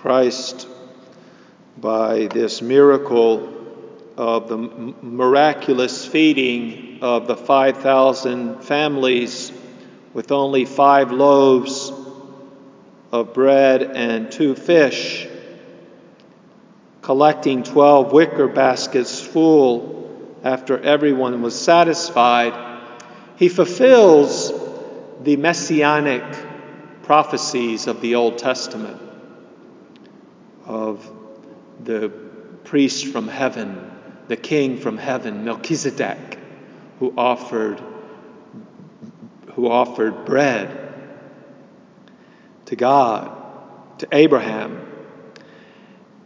Christ, by this miracle of the miraculous feeding of the 5,000 families with only five loaves of bread and two fish, collecting 12 wicker baskets full after everyone was satisfied, he fulfills the messianic prophecies of the Old Testament of the priest from heaven, the king from heaven, Melchizedek, who offered who offered bread to God, to Abraham.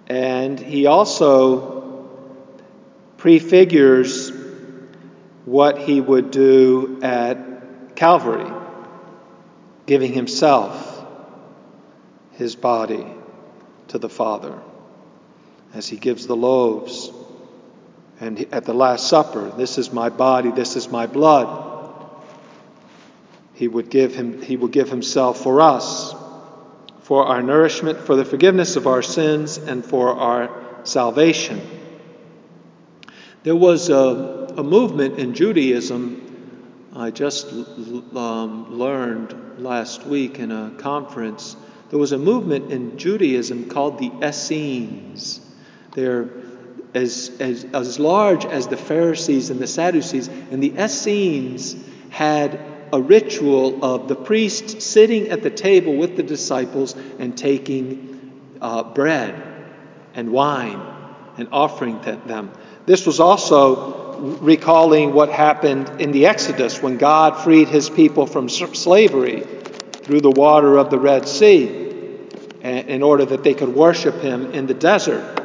And he also prefigures what he would do at Calvary, giving himself, his body, to the Father as he gives the loaves. And at the Last Supper, this is my body, this is my blood. He would give, him, he would give himself for us, for our nourishment, for the forgiveness of our sins, and for our salvation. There was a, a movement in Judaism I just um, learned last week in a conference. There was a movement in Judaism called the Essenes. They're as, as, as large as the Pharisees and the Sadducees, and the Essenes had a ritual of the priest sitting at the table with the disciples and taking uh, bread and wine and offering to them. This was also recalling what happened in the Exodus when God freed his people from slavery through the water of the Red Sea in order that they could worship him in the desert.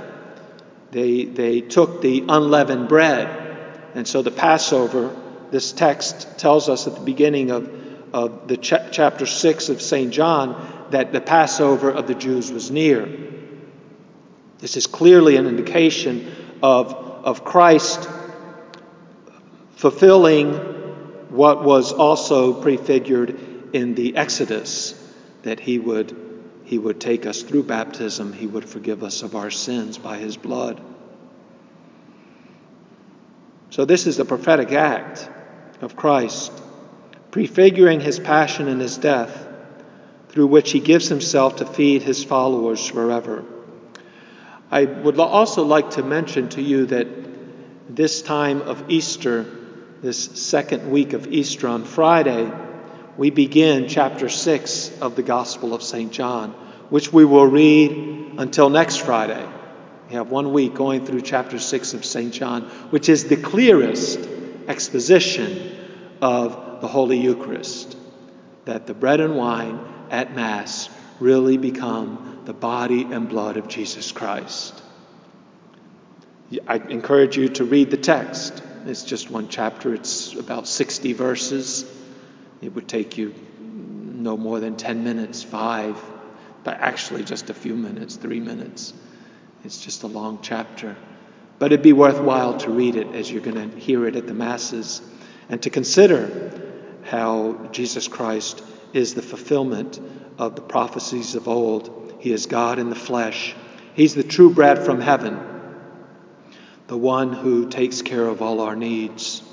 They, they took the unleavened bread. And so the Passover this text tells us at the beginning of, of the ch- chapter 6 of St. John that the Passover of the Jews was near. This is clearly an indication of, of Christ fulfilling what was also prefigured in the Exodus that he would, he would take us through baptism, he would forgive us of our sins by his blood. So, this is the prophetic act of Christ, prefiguring his passion and his death, through which he gives himself to feed his followers forever. I would also like to mention to you that this time of Easter, this second week of Easter on Friday, we begin chapter 6 of the Gospel of St. John, which we will read until next Friday. We have one week going through chapter 6 of St. John, which is the clearest exposition of the Holy Eucharist, that the bread and wine at Mass really become the body and blood of Jesus Christ. I encourage you to read the text. It's just one chapter, it's about 60 verses. It would take you no more than 10 minutes, five, but actually just a few minutes, three minutes. It's just a long chapter. But it'd be worthwhile to read it as you're going to hear it at the Masses and to consider how Jesus Christ is the fulfillment of the prophecies of old. He is God in the flesh, He's the true bread from heaven, the one who takes care of all our needs.